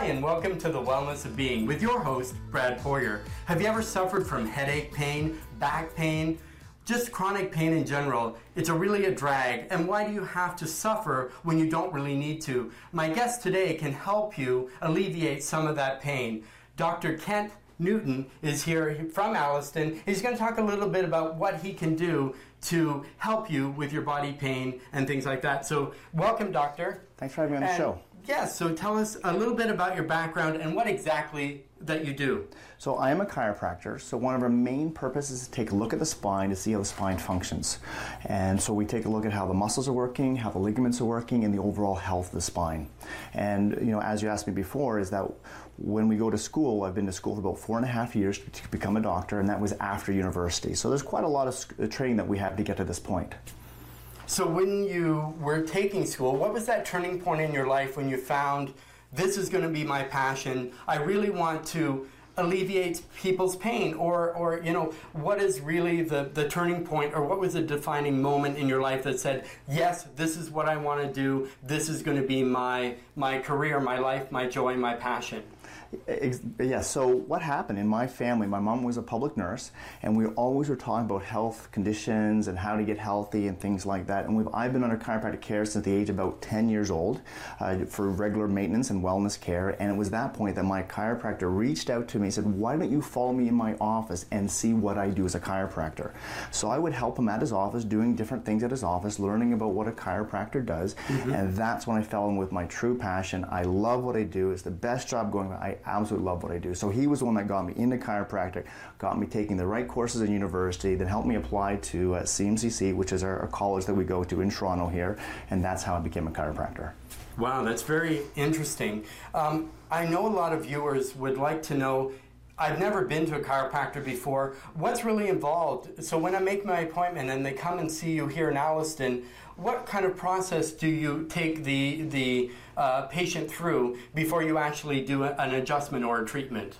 Hi, and welcome to The Wellness of Being with your host, Brad Poirier. Have you ever suffered from headache pain, back pain, just chronic pain in general? It's a really a drag. And why do you have to suffer when you don't really need to? My guest today can help you alleviate some of that pain. Dr. Kent Newton is here from Alliston. He's going to talk a little bit about what he can do to help you with your body pain and things like that. So, welcome, doctor. Thanks for having me on the And- show. Yes, so tell us a little bit about your background and what exactly that you do. So, I am a chiropractor. So, one of our main purposes is to take a look at the spine to see how the spine functions. And so, we take a look at how the muscles are working, how the ligaments are working, and the overall health of the spine. And, you know, as you asked me before, is that when we go to school, I've been to school for about four and a half years to become a doctor, and that was after university. So, there's quite a lot of uh, training that we have to get to this point. So, when you were taking school, what was that turning point in your life when you found this is going to be my passion? I really want to alleviate people's pain or or you know what is really the the turning point or what was the defining moment in your life that said yes this is what I want to do this is going to be my my career my life my joy my passion Yeah, so what happened in my family, my mom was a public nurse, and we always were talking about health conditions and how to get healthy and things like that. And we've, I've been under chiropractic care since the age of about 10 years old uh, for regular maintenance and wellness care. And it was that point that my chiropractor reached out to me and said, Why don't you follow me in my office and see what I do as a chiropractor? So I would help him at his office, doing different things at his office, learning about what a chiropractor does. And that's when I fell in with my true passion. I love what I do. It's the best job going. I absolutely love what I do. So he was the one that got me into chiropractic, got me taking the right courses in university, then helped me apply to uh, CMCC, which is our, our college that we go to in Toronto here. And that's how I became a chiropractor. Wow, that's very interesting. Um, I know a lot of viewers would like to know. I've never been to a chiropractor before. What's really involved? So when I make my appointment and they come and see you here in Alliston, what kind of process do you take the the uh, patient through before you actually do an adjustment or a treatment?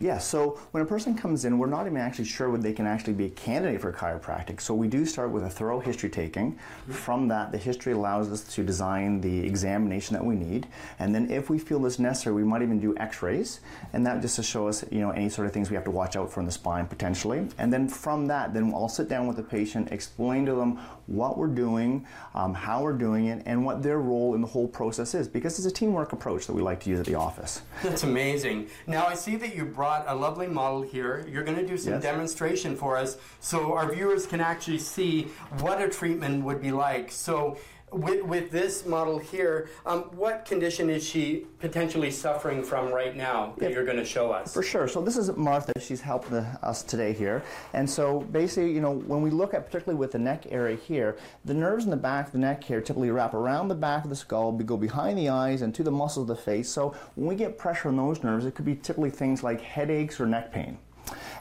Yeah, so when a person comes in, we're not even actually sure whether they can actually be a candidate for chiropractic. So we do start with a thorough history taking. From that, the history allows us to design the examination that we need. And then if we feel this necessary, we might even do x-rays. And that just to show us, you know, any sort of things we have to watch out for in the spine potentially. And then from that, then I'll sit down with the patient, explain to them what we're doing, um, how we're doing it, and what their role in the whole process is. Because it's a teamwork approach that we like to use at the office. That's amazing. Now I see that you brought a lovely model here. You're going to do some Yes. demonstration for us so our viewers can actually see what a treatment would be like. So with, with this model here, um, what condition is she potentially suffering from right now that Yeah. you're going to show us? For sure. So this is Martha. She's helping us today here. And so basically, you know, when we look at particularly with the neck area here, the nerves in the back of the neck here typically wrap around the back of the skull, go behind the eyes and to the muscles of the face. So when we get pressure on those nerves, it could be typically things like headaches or neck pain.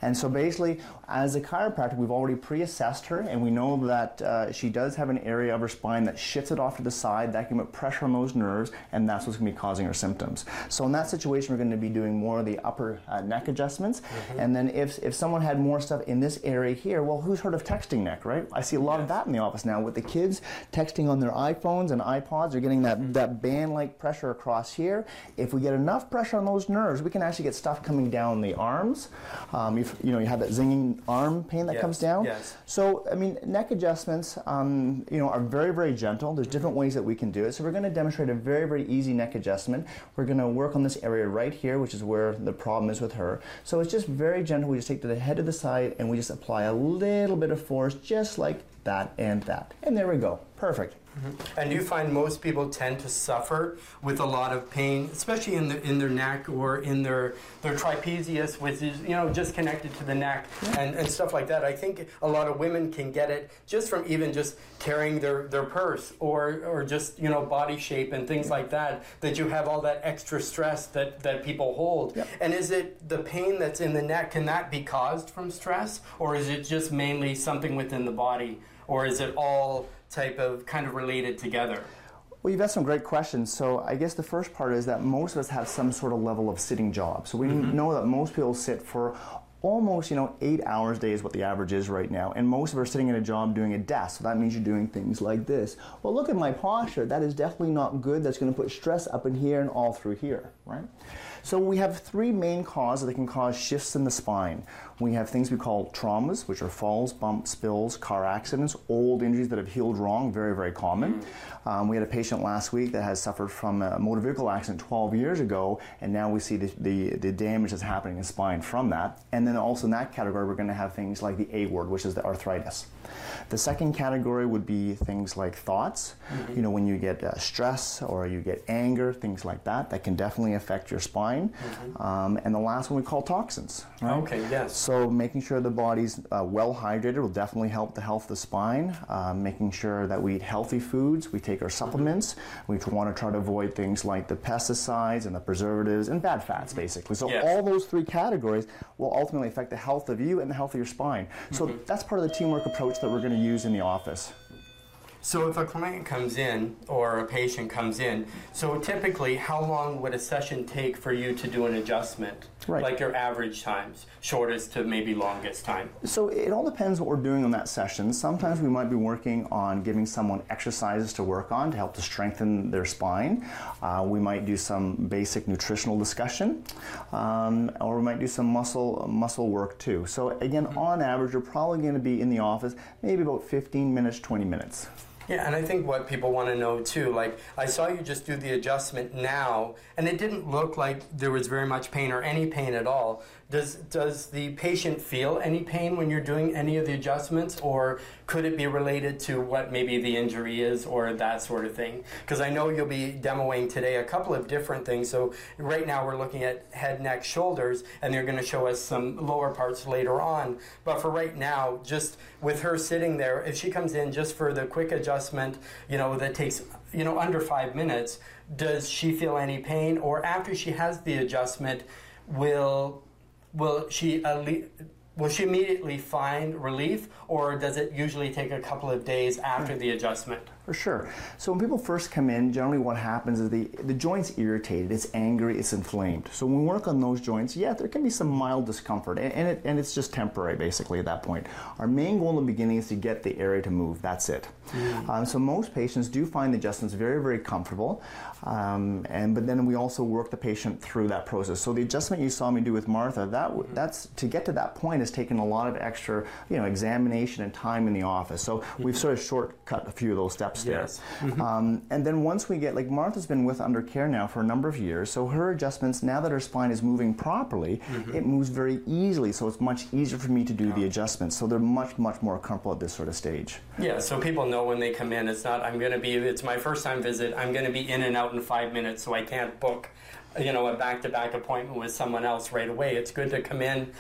And so basically, as a chiropractor, we've already pre-assessed her, and we know that uh, she does have an area of her spine that shifts it off to the side. That can put pressure on those nerves, and that's what's going to be causing her symptoms. So in that situation, we're going to be doing more of the upper uh, neck adjustments. And then if if someone had more stuff in this area here, well, who's heard of texting neck, right? I see a lot of that in the office now with the kids texting on their iPhones and iPods. They're getting that that band-like pressure across here. If we get enough pressure on those nerves, we can actually get stuff coming down the arms. Um, if you know you have that zinging arm pain that Yes, comes down. yes. So I mean, neck adjustments, um, you know, are very very gentle. There's different ways that we can do it. So we're going to demonstrate a very very easy neck adjustment. We're going to work on this area right here, which is where the problem is with her. So it's just very gentle. We just take the head of the side and we just apply a little bit of force, just like that and that, and there we go. Perfect. Mm-hmm. And you find most people tend to suffer with a lot of pain, especially in the in their neck or in their their trapezius, which is you know just connected to the neck and, and stuff like that. I think a lot of women can get it just from even just carrying their, their purse or or just you know body shape and things like that. That you have all that extra stress that that people hold. Yep. And is it the pain that's in the neck? Can that be caused from stress, or is it just mainly something within the body, or is it all type of kind of related together? Well, you've asked some great questions. So I guess the first part is that most of us have some sort of level of sitting job. So we mm-hmm. know that most people sit for almost, you know, eight hours a day is what the average is right now. And most of us are sitting at a job doing a desk. So that means you're doing things like this. Well, look at my posture. That is definitely not good. That's going to put stress up in here and all through here, right? So we have three main causes that can cause shifts in the spine. We have things we call traumas, which are falls, bumps, spills, car accidents, old injuries that have healed wrong, very, very common. Um, we had a patient last week that has suffered from a motor vehicle accident 12 years ago, and now we see the, the, the damage that's happening in spine from that. And then also in that category, we're going to have things like the A word, which is the arthritis. The second category would be things like thoughts. Mm-hmm. You know, when you get uh, stress or you get anger, things like that, that can definitely affect your spine. Mm-hmm. Um, and the last one we call toxins. Right? Okay, yes. So making sure the body's uh, well hydrated will definitely help the health of the spine. Uh, making sure that we eat healthy foods, we take our supplements. Mm-hmm. We want to try to avoid things like the pesticides and the preservatives and bad fats, mm-hmm. basically. So yes. all those three categories will ultimately affect the health of you and the health of your spine. So mm-hmm. that's part of the teamwork approach that we're going to use in the office. So if a client comes in or a patient comes in, so typically how long would a session take for you to do an adjustment? Right. Like your average times, shortest to maybe longest time. So it all depends what we're doing on that session. Sometimes we might be working on giving someone exercises to work on to help to strengthen their spine. Uh, we might do some basic nutritional discussion, um, or we might do some muscle muscle work too. So again, mm-hmm. on average, you're probably going to be in the office maybe about 15 minutes, 20 minutes. Yeah, and I think what people want to know too, like I saw you just do the adjustment now, and it didn't look like there was very much pain or any pain at all. Does does the patient feel any pain when you're doing any of the adjustments, or could it be related to what maybe the injury is, or that sort of thing? Because I know you'll be demoing today a couple of different things. So right now we're looking at head, neck, shoulders, and they're going to show us some lower parts later on. But for right now, just with her sitting there, if she comes in just for the quick adjustment, you know that takes you know under five minutes, does she feel any pain, or after she has the adjustment? Will will she will she immediately find relief or does it usually take a couple of days after the adjustment for sure. So when people first come in, generally what happens is the, the joint's irritated, it's angry, it's inflamed. So when we work on those joints, yeah, there can be some mild discomfort, and, and, it, and it's just temporary basically at that point. Our main goal in the beginning is to get the area to move, that's it. Mm. Um, so most patients do find the adjustments very, very comfortable, um, and but then we also work the patient through that process. So the adjustment you saw me do with Martha, that that's to get to that point has taken a lot of extra, you know, examination and time in the office. So we've sort of shortcut a few of those steps there. Yes. Mm-hmm. Um, and then once we get, like Martha's been with Under Care now for a number of years, so her adjustments, now that her spine is moving properly, mm-hmm. it moves very easily, so it's much easier for me to do the adjustments. So they're much, much more comfortable at this sort of stage. Yeah, so people know when they come in, it's not, I'm going to be, it's my first time visit, I'm going to be in and out in five minutes, so I can't book you know a back-to-back appointment with someone else right away it's good to come in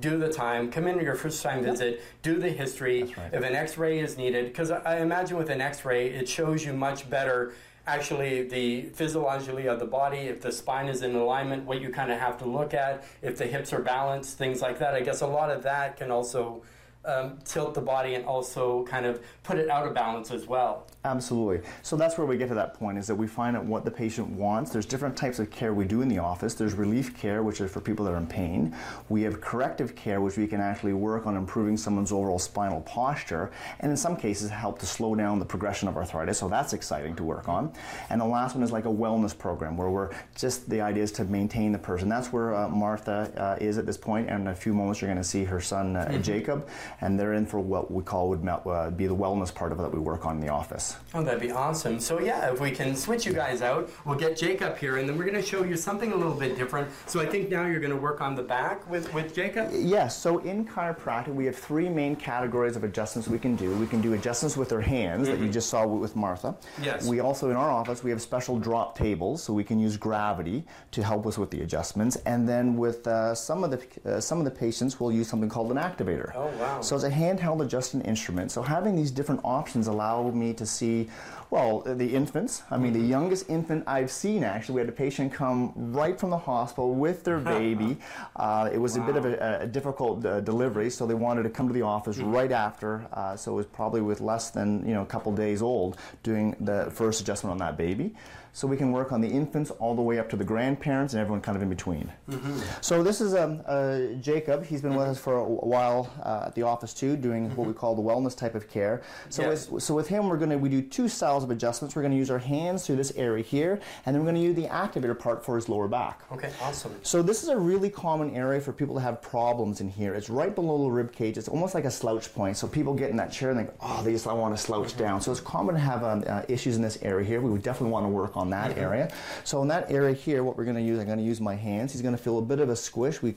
do the time, come in your first time visit, do the history. Right. If an x ray is needed, because I imagine with an x ray, it shows you much better actually the physiology of the body, if the spine is in alignment, what you kind of have to look at, if the hips are balanced, things like that. I guess a lot of that can also um, tilt the body and also kind of put it out of balance as well. Absolutely. So that's where we get to that point is that we find out what the patient wants. There's different types of care we do in the office. There's relief care, which is for people that are in pain. We have corrective care, which we can actually work on improving someone's overall spinal posture, and in some cases help to slow down the progression of arthritis. So that's exciting to work on. And the last one is like a wellness program where we're just the idea is to maintain the person. That's where uh, Martha uh, is at this point, and in a few moments you're going to see her son uh, mm-hmm. Jacob, and they're in for what we call would uh, be the wellness part of it that we work on in the office. Oh, that'd be awesome. So yeah, if we can switch you guys out, we'll get Jake up here, and then we're going to show you something a little bit different. So I think now you're going to work on the back with, with Jacob? Yes. So in chiropractic, we have three main categories of adjustments we can do. We can do adjustments with our hands mm-hmm. that you mm-hmm. just saw with Martha. Yes. We also, in our office, we have special drop tables, so we can use gravity to help us with the adjustments. And then with uh, some of the uh, some of the patients, we'll use something called an activator. Oh wow. So it's a handheld adjusting instrument. So having these different options allow me to see well, the infants. I mean, the mm-hmm. youngest infant I've seen actually. We had a patient come right from the hospital with their baby. Uh, it was wow. a bit of a, a difficult uh, delivery, so they wanted to come to the office mm-hmm. right after. Uh, so it was probably with less than you know a couple days old doing the first adjustment on that baby so we can work on the infants all the way up to the grandparents and everyone kind of in between. Mm-hmm. So this is um, uh, Jacob. He's been mm-hmm. with us for a while uh, at the office too, doing mm-hmm. what we call the wellness type of care. So, so with him, we're going to we do two styles of adjustments. We're going to use our hands through this area here, and then we're going to use the activator part for his lower back. Okay, awesome. So this is a really common area for people to have problems in here. It's right below the rib cage. It's almost like a slouch point. So people get in that chair and think, oh, they just I want to slouch mm-hmm. down. So it's common to have um, uh, issues in this area here. We would definitely want to work on on that mm-hmm. area. So in that area here, what we're going to use, I'm going to use my hands. He's going to feel a bit of a squish. We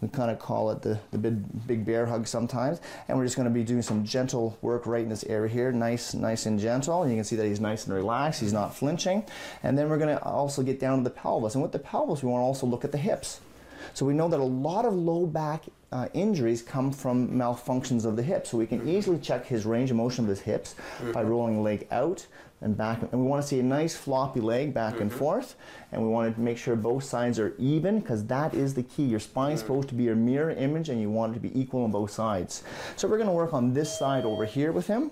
we kind of call it the, the big, big bear hug sometimes. And we're just going to be doing some gentle work right in this area here, nice, nice and gentle. And you can see that he's nice and relaxed. He's not flinching. And then we're going to also get down to the pelvis. And with the pelvis, we want to also look at the hips. So we know that a lot of low back uh, injuries come from malfunctions of the hips. So we can easily check his range of motion of his hips by mm-hmm. rolling the leg out, and back. And we want to see a nice floppy leg back mm-hmm. and forth. And we want to make sure both sides are even because that is the key. Your spine is mm-hmm. supposed to be your mirror image and you want it to be equal on both sides. So we're going to work on this side over here with him.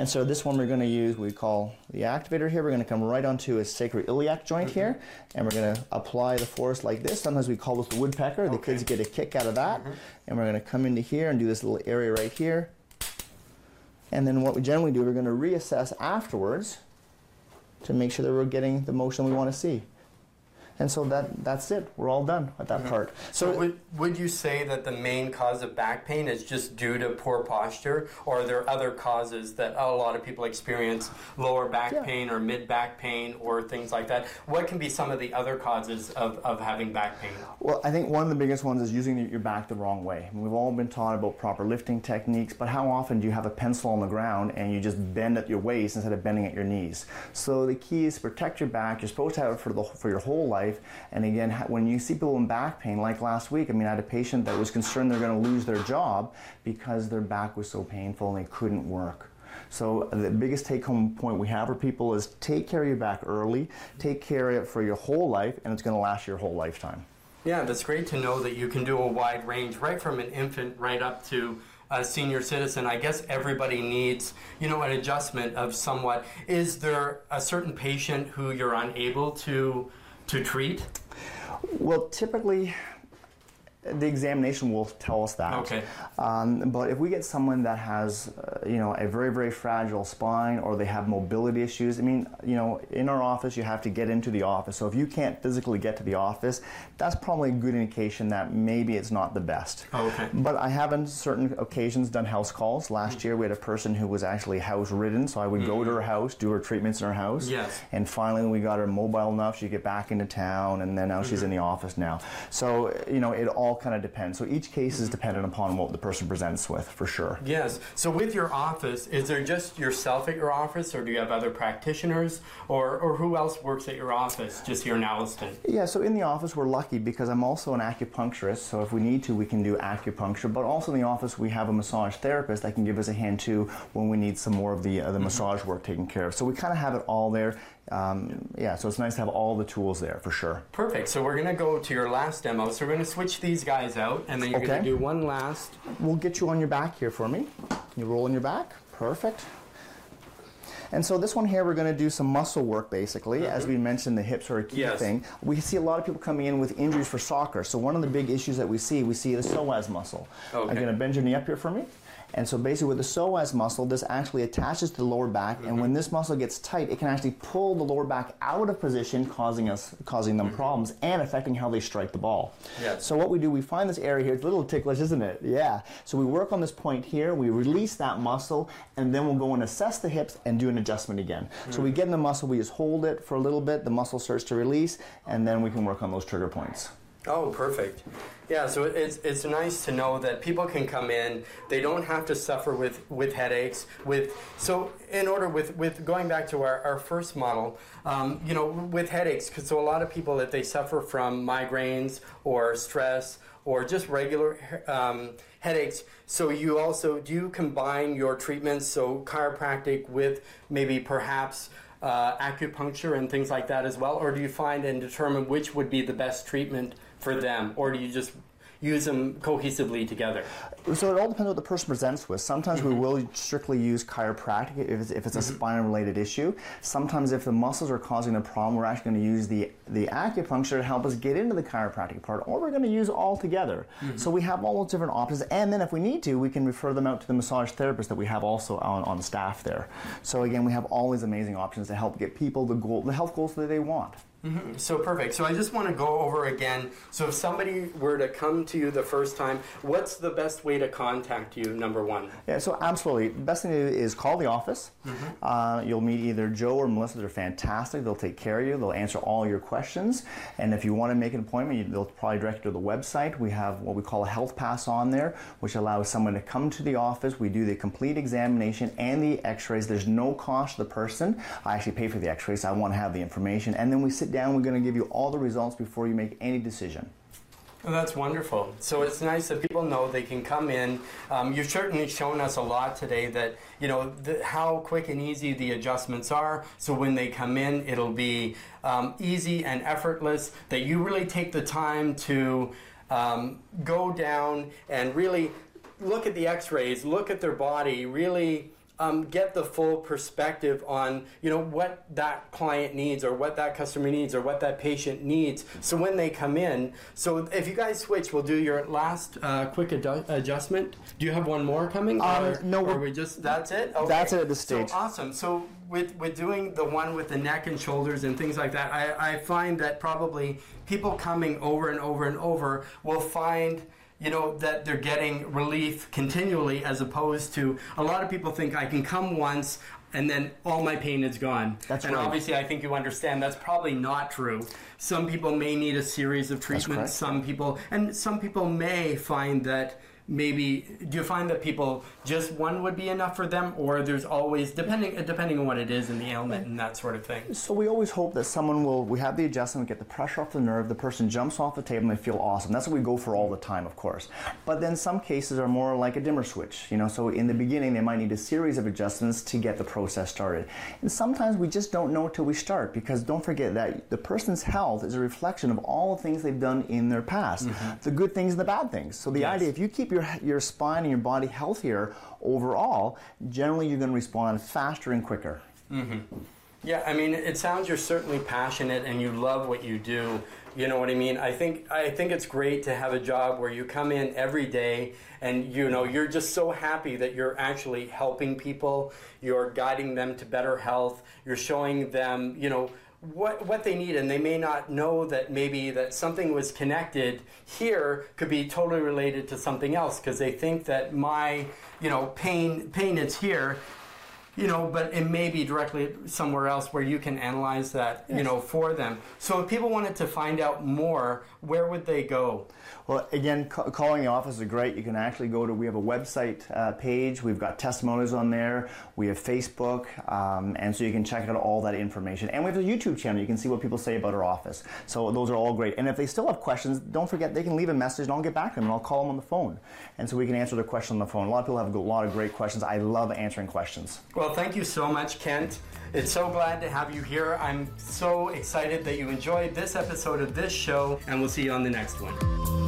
And so this one we're going to use, we call the activator here. We're going to come right onto a sacroiliac joint mm-hmm. here, and we're going to apply the force like this. Sometimes we call this the woodpecker. Okay. The kids get a kick out of that. Mm-hmm. And we're going to come into here and do this little area right here. And then what we generally do, we're going to reassess afterwards to make sure that we're getting the motion we want to see and so that that's it. We're all done with that mm-hmm. part. So, so would, would you say that the main cause of back pain is just due to poor posture, or are there other causes that a lot of people experience, lower back yeah. pain or mid back pain or things like that? What can be some of the other causes of, of having back pain? Well, I think one of the biggest ones is using your back the wrong way. I mean, we've all been taught about proper lifting techniques, but how often do you have a pencil on the ground and you just bend at your waist instead of bending at your knees? So the key is to protect your back. You're supposed to have it for the for your whole life life. And again, when you see people in back pain, like last week, I mean, I had a patient that was concerned they're going to lose their job because their back was so painful and they couldn't work. So the biggest take-home point we have for people is take care of your back early, take care of it for your whole life, and it's going to last your whole lifetime. Yeah, that's great to know that you can do a wide range, right from an infant right up to a senior citizen. I guess everybody needs, you know, an adjustment of somewhat. Is there a certain patient who you're unable to to treat? Well, typically, the examination will tell us that. Okay. Um, but if we get someone that has, uh, you know, a very very fragile spine or they have mobility issues, I mean, you know, in our office you have to get into the office. So if you can't physically get to the office, that's probably a good indication that maybe it's not the best. Oh, okay. But I have on certain occasions done house calls. Last mm-hmm. year we had a person who was actually house ridden, so I would mm-hmm. go to her house, do her treatments in her house. Yes. And finally we got her mobile enough she could get back into town, and then now mm-hmm. she's in the office now. So you know, it all all kind of depends. So each case is dependent upon what the person presents with, for sure. Yes. So with your office, is there just yourself at your office, or do you have other practitioners, or, or who else works at your office just here in Alliston? Yeah. So in the office, we're lucky because I'm also an acupuncturist. So if we need to, we can do acupuncture. But also in the office, we have a massage therapist that can give us a hand too when we need some more of the uh, the mm-hmm. massage work taken care of. So we kind of have it all there um, yeah, so it's nice to have all the tools there for sure. Perfect. So we're going to go to your last demo. So we're going to switch these guys out, and then you're okay. going to do one last. We'll get you on your back here for me. You roll on your back. Perfect. And so this one here, we're going to do some muscle work basically. Mm-hmm. As we mentioned, the hips are a key yes. thing. We see a lot of people coming in with injuries for soccer. So one of the big issues that we see, we see the psoas muscle. Okay. I'm going to bend your knee up here for me. And so basically with the psoas muscle, this actually attaches to the lower back, mm-hmm. and when this muscle gets tight, it can actually pull the lower back out of position, causing us causing them mm-hmm. problems and affecting how they strike the ball. Yes. So what we do, we find this area here, it's a little ticklish, isn't it? Yeah. So we work on this point here, we release that muscle, and then we'll go and assess the hips and do an adjustment again. Mm-hmm. So we get in the muscle, we just hold it for a little bit, the muscle starts to release, and then we can work on those trigger points. Oh, perfect. Yeah, so it's, it's nice to know that people can come in. They don't have to suffer with, with headaches. With so in order with, with going back to our, our first model, um, you know, with headaches, because so a lot of people if they suffer from migraines or stress or just regular um, headaches. So you also do you combine your treatments, so chiropractic with maybe perhaps uh, acupuncture and things like that as well, or do you find and determine which would be the best treatment for them, or do you just use them cohesively together? So it all depends what the person presents with. Sometimes we mm-hmm. will strictly use chiropractic if it's, if it's a mm-hmm. spine related issue. Sometimes if the muscles are causing the problem, we're actually going to use the, the acupuncture to help us get into the chiropractic part, or we're going to use all together. Mm-hmm. So we have all those different options, and then if we need to, we can refer them out to the massage therapist that we have also on, on staff there. So again, we have all these amazing options to help get people the goal, the health goals that they want. So perfect. So I just want to go over again. So if somebody were to come to you the first time, what's the best way to contact you? Number one. Yeah, so absolutely. The best thing to do is call the office. Uh, you'll meet either Joe or Melissa. They're fantastic. They'll take care of you. They'll answer all your questions. And if you want to make an appointment, they'll probably direct you to the website. We have what we call a health pass on there, which allows someone to come to the office. We do the complete examination and the x-rays. There's no cost to the person. I actually pay for the x-rays. I want to have the information. And then we sit down. We're going to give you all the results before you make any decision. Oh, that's wonderful. So it's nice that people know they can come in. Um, you've certainly shown us a lot today that you know the, how quick and easy the adjustments are. So when they come in, it'll be um, easy and effortless. That you really take the time to um, go down and really look at the X-rays, look at their body, really um, get the full perspective on you know what that client needs or what that customer needs or what that patient needs so when they come in so if you guys switch we'll do your last uh, quick adju- adjustment do you have one more coming Um, or, no, or we just that's it okay. That's it at this stage. so awesome so with, with doing the one with the neck and shoulders and things like that I, I find that probably people coming over and over and over will find you know that they're getting relief continually as opposed to a lot of people think I can come once and then all my pain is gone. That's and right. obviously I think you understand that's probably not true. Some people may need a series of treatments, some people and some people may find that maybe do you find that people just one would be enough for them or there's always depending depending on what it is and the ailment and that sort of thing. So we always hope that someone will, we have the adjustment, get the pressure off the nerve, the person jumps off the table and they feel awesome. That's what we go for all the time, of course. But then some cases are more like a dimmer switch, you know, so in the beginning they might need a series of adjustments to get the process started. And sometimes we just don't know till we start because don't forget that the person's health is a reflection of all the things they've done in their past, mm-hmm. the good things and the bad things. So the Yes. idea, if you keep your, your spine and your body healthier overall, generally you're going to respond faster and quicker. Mm-hmm. Yeah, I mean, it sounds you're certainly passionate and you love what you do. You know what I mean? I think I think it's great to have a job where you come in every day and you know you're just so happy that you're actually helping people. You're guiding them to better health. You're showing them, you know, what what they need and they may not know that maybe that something was connected here could be totally related to something else because they think that my, you know, pain pain is here you know, but it may be directly somewhere else where you can analyze that, you know, for them. So if people wanted to find out more, where would they go? Well, again, ca- calling the office is great. You can actually go to, we have a website uh, page. We've got testimonials on there. We have Facebook. Um, and so you can check out all that information. And we have a YouTube channel. You can see what people say about our office. So those are all great. And if they still have questions, don't forget they can leave a message and I'll get back to them and I'll call them on the phone. And so we can answer their question on the phone. A lot of people have a lot of great questions. I love answering questions. Well, thank you so much, Kent. It's so glad to have you here. I'm so excited that you enjoyed this episode of this show, and we'll see you on the next one.